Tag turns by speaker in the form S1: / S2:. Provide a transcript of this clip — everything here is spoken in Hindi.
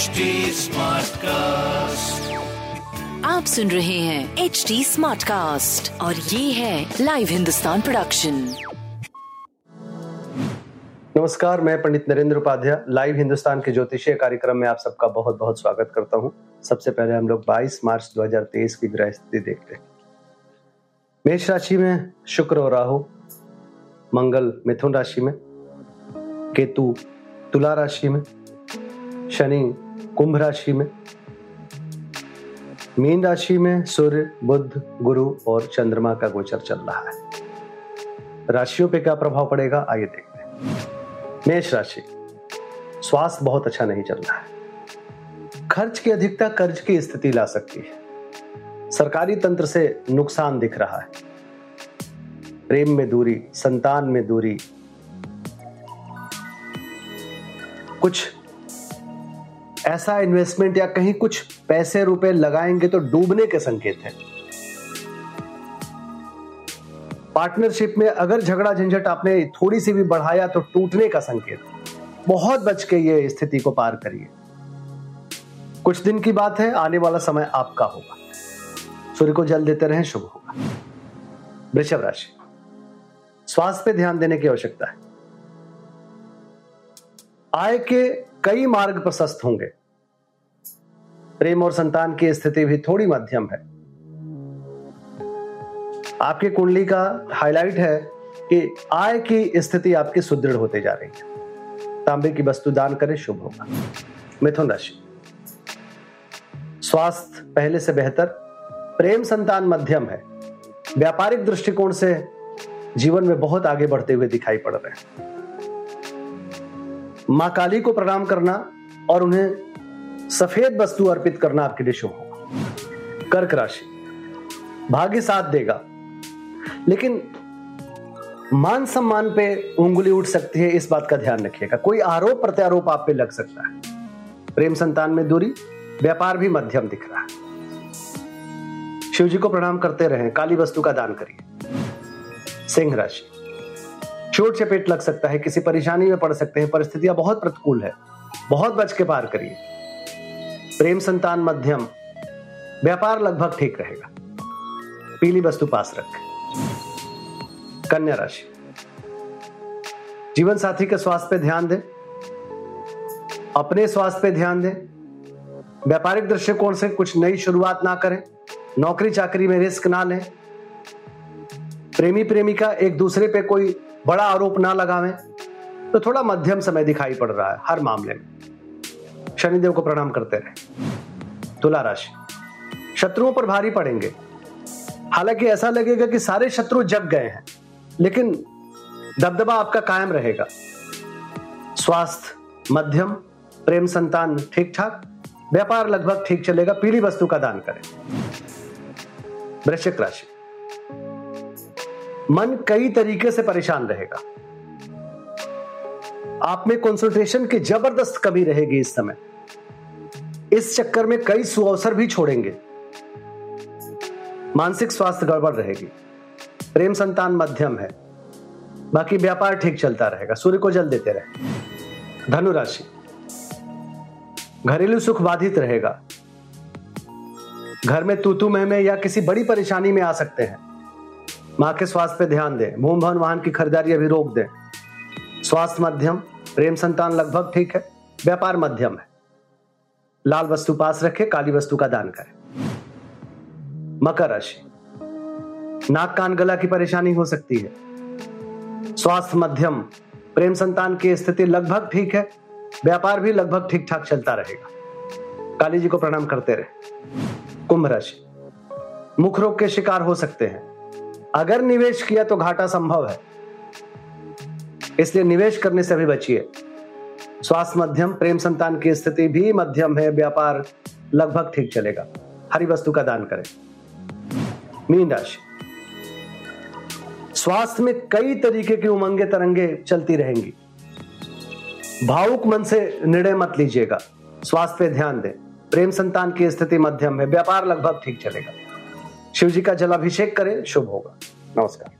S1: HD Smartcast.
S2: आप सुन रहे हैं एच डी स्मार्ट कास्ट और ये है लाइव हिंदुस्तान प्रोडक्शन
S3: नमस्कार मैं पंडित नरेंद्र उपाध्याय लाइव हिंदुस्तान के ज्योतिषीय कार्यक्रम में आप सबका बहुत बहुत स्वागत करता हूँ। सबसे पहले हम लोग 22 मार्च 2023 की ग्रह स्थिति देखते हैं। मेष राशि में शुक्र और राहु मंगल मिथुन राशि में केतु तुला राशि में शनि कुंभ राशि में, मीन राशि में सूर्य बुद्ध गुरु और चंद्रमा का गोचर चल रहा है। राशियों पे क्या प्रभाव पड़ेगा, आइए देखते हैं। मेष राशि, स्वास्थ्य बहुत अच्छा नहीं चल रहा है। खर्च की अधिकता कर्ज की स्थिति ला सकती है। सरकारी तंत्र से नुकसान दिख रहा है। प्रेम में दूरी, संतान में दूरी, कुछ ऐसा इन्वेस्टमेंट या कहीं कुछ पैसे रुपए लगाएँगे तो डूबने के संकेत हैं। पार्टनरशिप में अगर झगड़ा झंझट आपने थोड़ी सी भी बढ़ाया तो टूटने का संकेत। बहुत बच के ये स्थिति को पार करिए। कुछ दिन की बात है, आने वाला समय आपका होगा। सूर्य को जल देते रहें, शुभ होगा। वृषभ राशि। स्वास्थ्य पे ध्यान देने की आवश्यकता है। आय के कई मार्ग प्रशस्त होंगे। प्रेम और संतान की स्थिति भी थोड़ी मध्यम है। आपकी कुंडली का हाईलाइट है कि आय की स्थिति आपकी सुदृढ़ होते जा रही है। तांबे की वस्तु दान करें, शुभ होगा। मिथुन राशि। स्वास्थ्य पहले से बेहतर, प्रेम संतान मध्यम है। व्यापारिक दृष्टिकोण से जीवन में बहुत आगे बढ़ते हुए दिखाई पड़ रहे हैं। माँ काली को प्रणाम करना और उन्हें सफ़ेद वस्तु अर्पित करना आपके लिए शुभ होगा। कर्क राशि। भाग्य साथ देगा। लेकिन मान सम्मान पे उंगली उठ सकती है, इस बात का ध्यान रखिएगा। कोई आरोप प्रत्यारोप आप पे लग सकता है। प्रेम संतान में दूरी, व्यापार भी मध्यम दिख रहा है। शिव जी को प्रणाम करते रहें, काली वस्तु का दान करिए। सिंह राशि। चोट चपेट लग सकता है, किसी परेशानी में पड़ सकते हैं, परिस्थितियाँ बहुत प्रतिकूल है। बहुत बच के पार करिए। प्रेम संतान मध्यम, व्यापार लगभग ठीक रहेगा। पीली वस्तु पास रखें। कन्या राशि। जीवन साथी के स्वास्थ्य पे ध्यान दें। अपने स्वास्थ्य पे ध्यान दें। व्यापारिक दृष्टिकोण से कुछ नई शुरुआत ना करें। नौकरी चाकरी में रिस्क ना लें। प्रेमी प्रेमिका एक दूसरे पे कोई बड़ा आरोप ना लगावें। तो थोड़ा मध्यम समय दिखाई पड़ रहा है हर मामले में। शनिदेव को प्रणाम करते रहे तुला राशि। शत्रुओं पर भारी पड़ेंगे। हालाँकि ऐसा लगेगा कि सारे शत्रु जग गए हैं, लेकिन दबदबा आपका कायम रहेगा। स्वास्थ्य, मध्यम, प्रेम संतान ठीक ठाक व्यापार लगभग ठीक चलेगा पीली वस्तु का दान करें। वृश्चिक राशि। मन कई तरीके से परेशान रहेगा। आप में कंसंट्रेशन की ज़बरदस्त कमी रहेगी इस समय। इस चक्कर में कई सुअवसर भी छोड़ेंगे। मानसिक स्वास्थ्य गड़बड़ रहेगी। प्रेम संतान मध्यम है। बाकी व्यापार ठीक चलता रहेगा। सूर्य को जल देते रहे। धनु राशि। घरेलू सुख बाधित रहेगा। घर में तूतू में, में या किसी बड़ी परेशानी में आ सकते हैं। माँ के स्वास्थ्य पे ध्यान दें। भूम भवन वाहन की खरीदारी अभी रोक दें। स्वास्थ्य मध्यम प्रेम संतान लगभग ठीक है। व्यापार मध्यम है। लाल वस्तु पास रखें, काली वस्तु का दान करें। मकर राशि। नाक कान गला की परेशानी हो सकती है। स्वास्थ्य मध्यम, प्रेम संतान की स्थिति लगभग ठीक है, व्यापार भी लगभग ठीक ठाक चलता रहेगा। काली जी को प्रणाम करते रहे। कुंभ राशि। मुख रोग के शिकार हो सकते हैं। अगर निवेश किया तो घाटा संभव है। इसलिए निवेश करने से भी बचिए। स्वास्थ्य मध्यम प्रेम संतान की स्थिति भी मध्यम है, व्यापार लगभग ठीक चलेगा। हरी वस्तु का दान करें। मीन राशि। स्वास्थ्य में कई तरीके की उमंगे, तरंगे चलती रहेंगी। भावुक मन से निर्णय मत लीजिएगा। स्वास्थ्य पे ध्यान दें। प्रेम संतान की स्थिति मध्यम है, व्यापार लगभग ठीक चलेगा। शिव जी का जलाभिषेक करें, शुभ होगा। नमस्कार।